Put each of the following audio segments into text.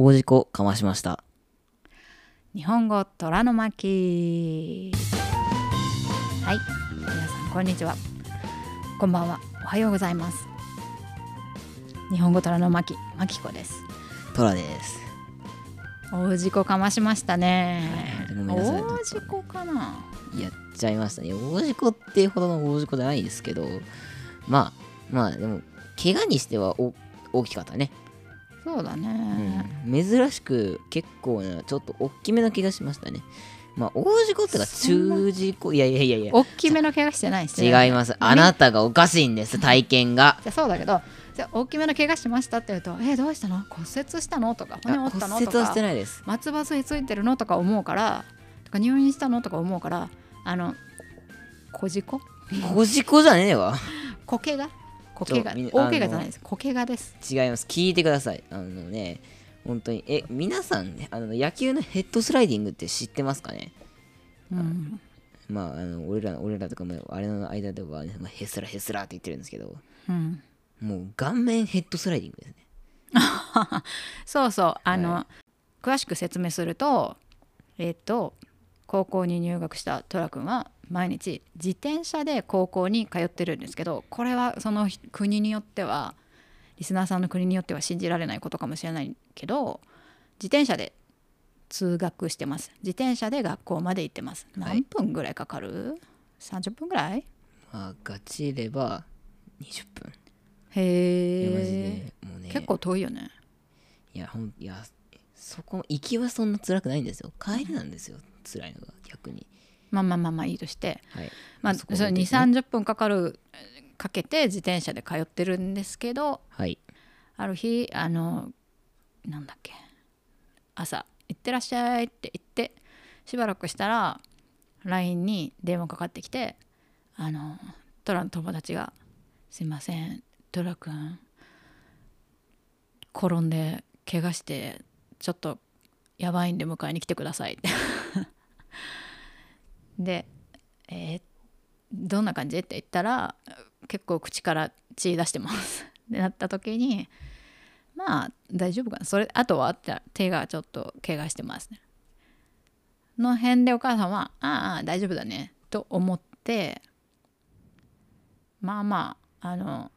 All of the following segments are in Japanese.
大事故かましました。日本語虎の巻。はい。皆さんこんにちは。こんばんは。おはようございます。日本語虎の巻。まきこです。トラです。大事故かましましたね。はい。大事故かな。やっちゃいましたね。大事故っていうほどの大事故じゃないですけど、まあ、まあでも、怪我にしてはお大きかったね。そうだね、うん、珍しく結構な、ちょっと大きめな気がしましたね。まあ、大事故ってか、中事故、いやいやいやいや、大きめの怪我してないし違います。あなたがおかしいんです、体験が。じゃそうだけどじゃあ大きめの怪我しましたって言うと「えどうしたの？骨折したの?」とか「骨折ったの?」と骨折はしてかないです。「松葉杖ついてるの?」とか思うからとか入院したの？とか思うからあの小事故？小事故じゃねえわ。小怪我小怪我大怪我じゃないです。小怪我です。違います。聞いてください。あのね、本当に、え、皆さんね、あの野球のヘッドスライディングって知ってますかね？うん。まあ、あの俺ら俺らとかもあれの間では、ねまあ、ヘスラヘスラって言ってるんですけど。うん。もう顔面ヘッドスライディングですね。そうそう。あの、は詳しく説明するとえっ、と高校に入学したトラ君は毎日自転車で高校に通ってるんですけどこれはその国によってはリスナーさんの国によっては信じられないことかもしれないけど自転車で通学してます。自転車で学校まで行ってます。はい。何分ぐらいかかる、30分ぐらい？まあガチれば20分。へえでもうね。結構遠いよね。いやほんいやそこ行きはそんな辛くないんですよ。帰りなんですよ辛いのが逆に。まあまあまあまあいいとして。はい。まあ、そそれ2こですね。3 0分かかるかけて自転車で通ってるんですけどはい。ある日あのなんだっけ。朝「行ってらっしゃい」って言ってしばらくしたら LINE に電話かかってきてあのトラの友達が「すいませんトラくん転んで怪我してちょっとやばいんで迎えに来てください」って でえーどんな感じ？って言ったら結構口から血出してます。ってなった時にまあ大丈夫かな。それあとはって手がちょっと怪我してますね。の辺でお母さんは「ああ大丈夫だね」と思ってまあまああの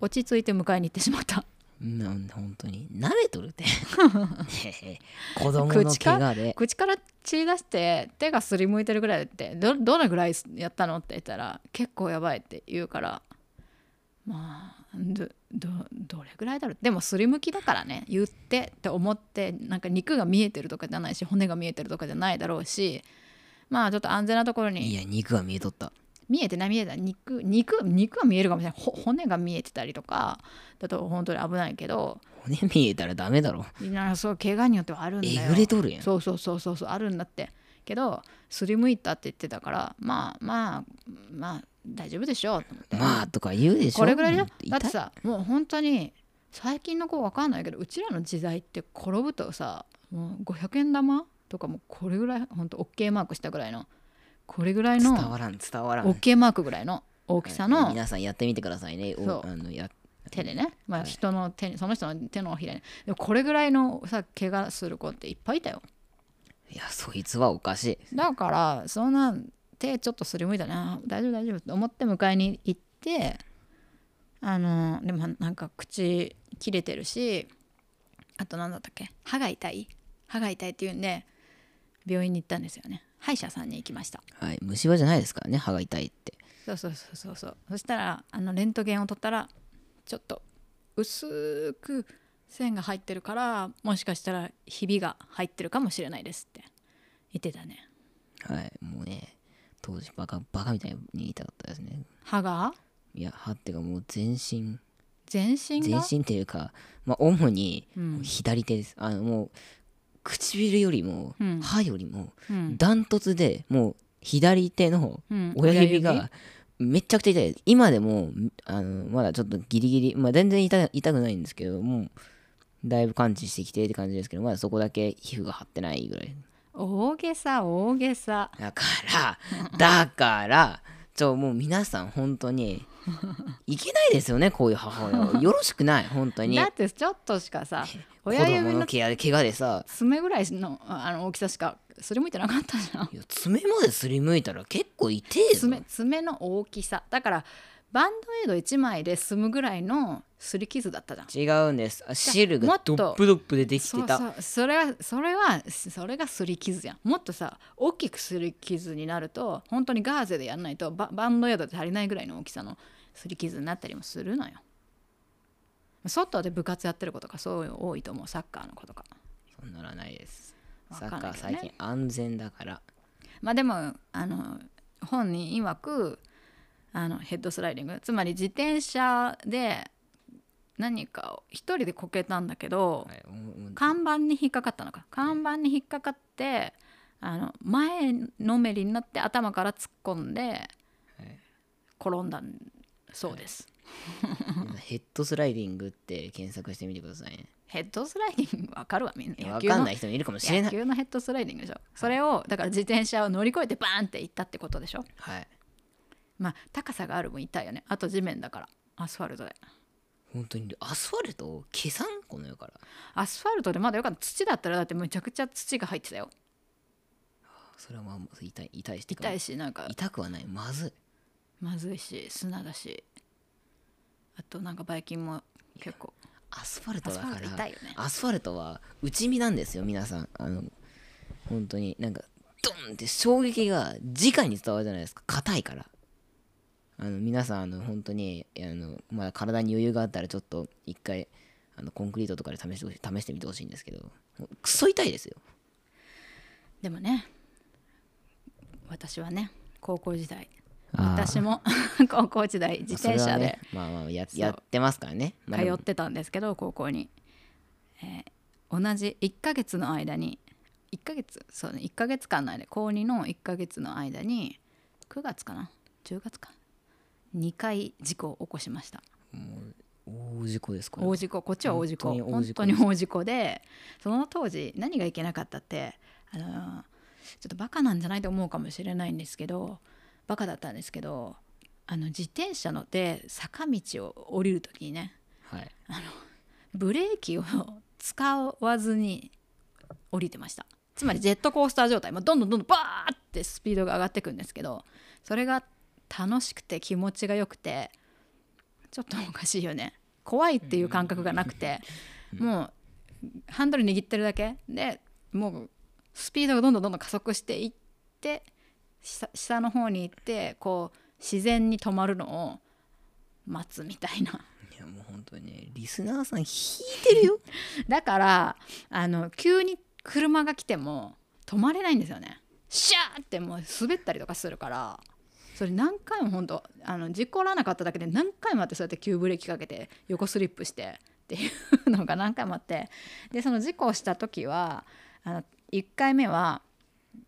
落ち着いて迎えに行ってしまった。なん本当に。慣れとるって。子供の怪我で。口から血出して手がすりむいてるぐらいってどどれぐらいやったのって言ったら結構やばいって言うから。まあどどどれぐらいだろう。でもすりむきだからね。言ってって思ってなんか肉が見えてるとかじゃないし骨が見えてるとかじゃないだろうしまあちょっと安全なところいにや肉は見えとった見えてない見えてない。肉肉肉は見えるかもしれない。ほ骨が見えてたりとか。だと本当に危ないけど。骨見えたらダメだろ。なそう怪我によってはあるんだよ。えぐれとるやん。そうそうそうそうそう。あるんだって。けどすりむいたって言ってたからまあまあまあ大丈夫でしょう。まあとか言うでしょ。これぐらいだよ。痛い。だってさもう本当に最近の子わかんないけどうちらの時代って転ぶとさもう500円玉とかもこれぐらい本当 OK マークしたぐらいのこれぐらいの伝わらん伝わらん。OK マークぐらいの大きさの皆さんやってみてくださいね。おそう。あのや手でね、まあ、はい。人の手にその人の手のひらに。でもこれぐらいのさ怪我する子っていっぱいいたよ。いやそいつはおかしい。だからそんな手ちょっとすりむいたな大丈夫大丈夫と思って迎えに行ってあのでもなんか口切れてるしあと何だったっけ？歯が痛い。歯が痛いっていうんで病院に行ったんですよね歯医者さんに行きました。はい。虫歯じゃないですからね歯が痛いって。そうそうそうそうそう。そしたらあのレントゲンを取ったらちょっと薄く線が入ってるからもしかしたらひびが入ってるかもしれないですって。言ってたね。はい。もうね当時バカバカみたいに痛かったですね。歯が？いや歯っていうかもう全身。全身が？全身っていうかまあ主にうん。左手です、あのもう唇よりもうん。歯よりもうん。ダントツでもう左手のうん。親指がめちゃくちゃ痛い。です今でもあのまだちょっとギリギリ、まあ、全然痛痛くないんですけどもうだいぶ完治してきてって感じですけどまだそこだけ皮膚が張ってないぐらい。大げさ大げさ。だからだからちょもう皆さん本当に いけないですよねこういう母親は。よろしくない本当に。だってちょっとしかさ子 親指の供の怪我怪我でさ爪ぐらいのあの大きさしかすりむいてなかったじゃん。いや爪まですりむいたら結構痛えぞ。爪爪の大きさ。だからバンドエイド1枚で済むぐらいのすり傷だったじゃん。違うんです。あ汁がドップドップ出てきてた。そうそうそれはそれはそれがすり傷じゃん。もっとさ大きくすり傷になると本当にガーゼでやんないとババンドエイドで足りないぐらいの大きさのすり傷になったりもするのよ外で部活やってる子とかそういうの多いと思う。サッカーの子とか。そんならないです。わサッカー最近安全だから。まあでもあの本人曰くあのヘッドスライディング。つまり自転車で何かを一人でこけたんだけど、はい看板に引っかかったのか。看板に引っかかってあの前のめりになって頭から突っ込んではい。転んだんそうです、ヘッドスライディングって検索してみてくださいね。ヘッドスライディングわかるわみんな。わかんない人もいるかもしれ野ない。球のヘッドスライディングでしょ。それをだから自転車を乗り越えてバーンって行ったってことでしょ。はい。まあ高さがあるも痛いよね。あと地面だから。アスファルトで。本当にアスファルトを消さんこの世から。アスファルトでまだよかった。土だったらだってむちゃくちゃ土が入ってたよ。それはまあ痛い痛いし痛いしなんか。痛くはない。まずいまずいし砂だし。あとなんかばい菌も結構。アスファルトアスファだからルト痛いよね。アスファルトは内身なんですよ皆さん。あの本当になんかドンって衝撃が直に伝わるじゃないですか。硬いから。あの皆さんあの本当にあのまだ体に余裕があったらちょっと一回あのコンクリートとかで試して試してみてほしいんですけど。クソ痛いですよ。でもね私はね高校時代私も 高校時代自転車で。ねまあまあややってますからね、まあ通ってたんですけど高校に、えー同じ1ヶ月の間に1ヶ月？そうね1ヶ月間の間高2の1ヶ月の間に9月かな？10月か2回事故を起こしました。大事故ですこれ大事故。こっちは大事故。本当に大本事故です。当に大事故でその当時何がいけなかったってあのーちょっとバカなんじゃないと思うかもしれないんですけどバカだったんですけどあの自転車ので坂道を降りる時にねはい。ブレーキを使わずに降りてました。つまりジェットコースター状態、まあ、どんどんどんどんバーってスピードが上がっていくんですけどそれが楽しくて気持ちがよくてちょっとおかしいよね。怖いっていう感覚がなくてもうハンドル握ってるだけ。でもうスピードがどんどんどんどん加速していって下下の方に行ってこう自然に止まるのを待つみたいな。いやもう本当にねリスナーさん引いてるよ。だからあの急に車が来ても止まれないんですよね。シャーってもう滑ったりとかするから。それ何回も本当あの事故らなかっただけで何回もあってそうやって急ブレーキかけて横スリップしてっていうのが何回もあって。でその事故をした時はあの1回目は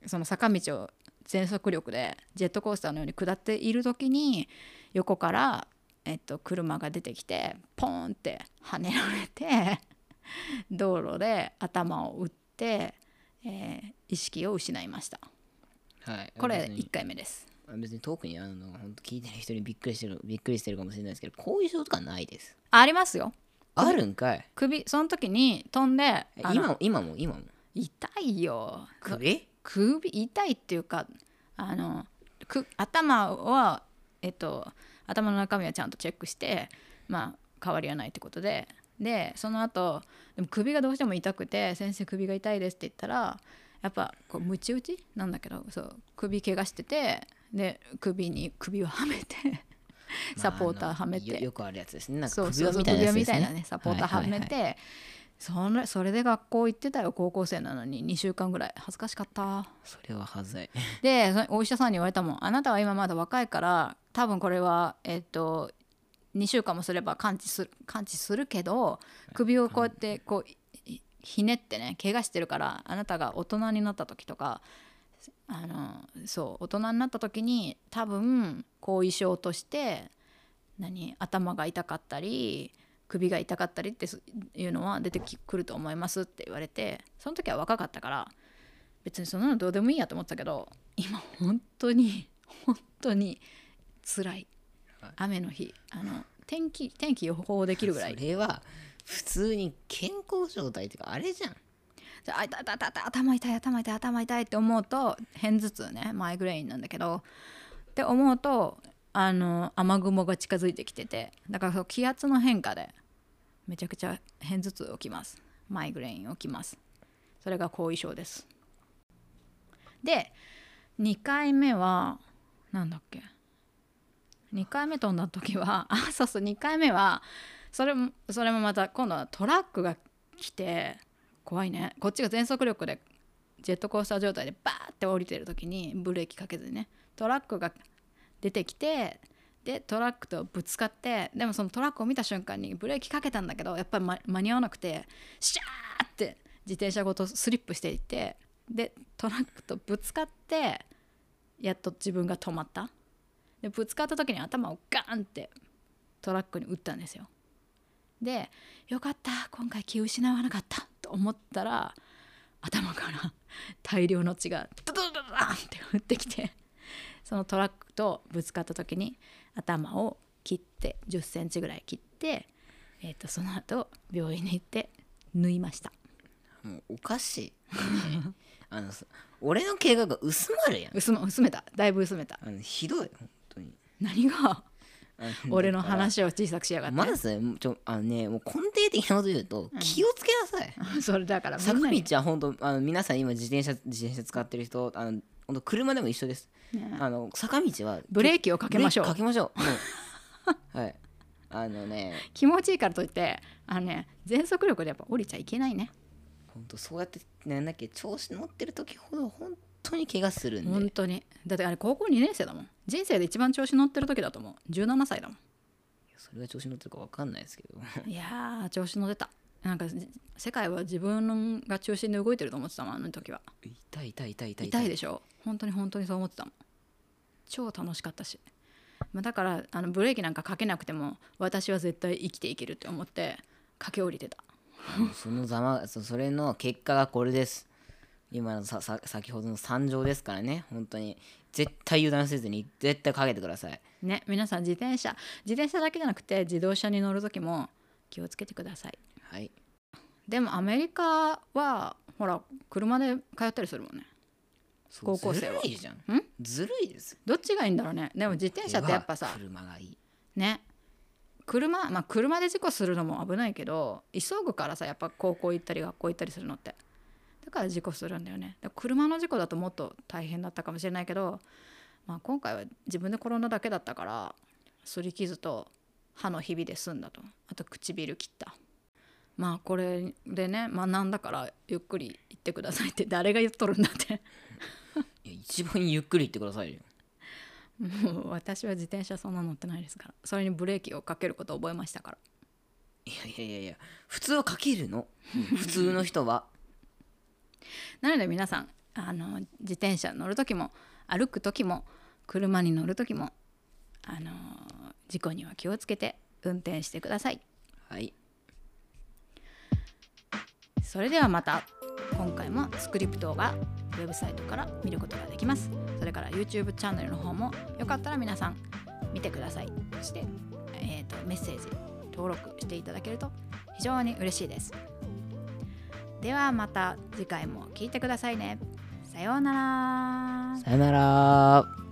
その坂道を全速力でジェットコースターのように下っている時に横から、えっと、車が出てきてポーンって跳ねられて 道路で頭を打って、えー意識を失いました。はい。これ別に1回目です。別に特にあの本当聞いてる人にびっくりしてるびっくりしてるかもしれないですけど後遺症とかないです。ありますよ。あるんかい。首その時に飛んで今も今も今も。痛いよ。首？首痛いっていうかあのく頭はえっと頭の中身はちゃんとチェックしてまあ変わりはないってことで。でその後でも首がどうしても痛くて「先生首が痛いです」って言ったらやっぱこうムチ打ちなんだけどそう首怪我しててで首に首をはめて サポーターはめて、まあよよくあるやつですね。首輪みたいなね。サポーターはめて、いいいそれそれで学校行ってたよ高校生なのに。2週間ぐらい。恥ずかしかった。それははずい。でお医者さんに言われたもん。あなたは今まだ若いから多分これはえっと2週間もすれば完治する完治するけど首をこうやってこうひひねってね怪我してるからあなたが大人になった時とかあのそう大人になった時に多分後遺症として何頭が痛かったり首が痛かったりっていうのは出てくると思いますって言われてその時は若かったから別にそんなのどうでもいいやと思ってたけど今本当に本当に辛い。雨の日あの天気天気予報できるぐらい。それは普通に健康状態っていうかあれじゃん。じゃああ痛い痛い痛い頭痛い頭痛い頭痛いって思うと片頭痛ねマイグレインなんだけど。って思うとあの雨雲が近づいてきててだから気圧の変化でめちゃくちゃ片頭痛起きます。マイグレイン起きます。それが後遺症です。で2回目はなんだっけ。2回目飛んだ時は あそうそう2回目はそれもそれもまた今度はトラックが来て怖いね。こっちが全速力でジェットコースター状態でバーって降りてる時にブレーキかけずにねトラックが出てきてでトラックとぶつかってでもそのトラックを見た瞬間にブレーキかけたんだけどやっぱり間間に合わなくてシャーって自転車ごとスリップしていってでトラックとぶつかってやっと自分が止まった。でぶつかった時に頭をガーンってトラックに打ったんですよ。でよかった今回気を失わなかったと思ったら頭から 大量の血がドドドドドーンって降ってきてそのトラックとぶつかった時に頭を切って1 0センチぐらい切って、えー、とその後病院に行って縫いました。もうおかしい、ね あのさ俺の怪我が薄まるやん。薄ま薄めた。だいぶ薄めた。あのひどい本当に。何が？俺の話を小さくしやがって、まずちょあのねもう根底的なこと言うと気をつけなさい、それだから坂道は本当あの皆さん今自転車自転車使ってる人あの本当車でも一緒です、ね。あの坂道はブレーキをかけましょう。かけましょう。はい。あのね。気持ちいいからといってあのね全速力でやっぱ降りちゃいけないね。本当そうやってなんだっけ調子乗ってる時ほど本当に怪我するんで。本当に。だってあれ高校2年生だもん。人生で一番調子乗ってる時だと思う。17歳だもん。それが調子乗ってるか分かんないですけど。いやー調子乗ってたなんかじ世界は自分が中心で動いてると思ってたもんあの時は。痛い痛い痛い痛い。痛いでしょ？本当に本当にそう思ってたもん。超楽しかったし、まあ、だからあのブレーキなんかかけなくても私は絶対生きていけるって思って駆け下りてた。そのざまそそれの結果がこれです。今のささ先ほどの惨状ですからね。本当に。絶対油断せずに絶対かけてください。ね皆さん自転車。自転車だけじゃなくて自動車に乗る時も気をつけてくださいはい。でもアメリカはほら車で通ったりするもんね。高校生は。ずるいじゃん。ん？ずるいですどっちがいいんだろうね。でも自転車ってやっぱさ車がいい。ね車まあ車で事故するのも危ないけど急ぐからさやっぱ高校行ったり学校行ったりするのって。だから事故するんだよね。車の事故だともっと大変だったかもしれないけど、まあ、今回は自分で転んだだけだったから擦り傷と歯のひびで済んだと。あと唇切ったまあこれでね学んだからゆっくり行ってくださいって誰が言っとるんだって。いや一番ゆっくり行ってくださいよ。もう私は自転車そんな乗ってないですから。それにブレーキをかけることを覚えましたから。いやいやいやいや普通はかけるの？普通の人は？なので皆さんあの自転車乗る時も歩く時も車に乗る時もあの事故には気をつけて運転してください。はいそれではまた今回もスクリプトがウェブサイトから見ることができます。それから YouTube チャンネルの方もよかったら皆さん見てください。そして、えーとメッセージ登録していただけると非常に嬉しいです。ではまた次回も聞いてくださいね。さようなら。さようなら。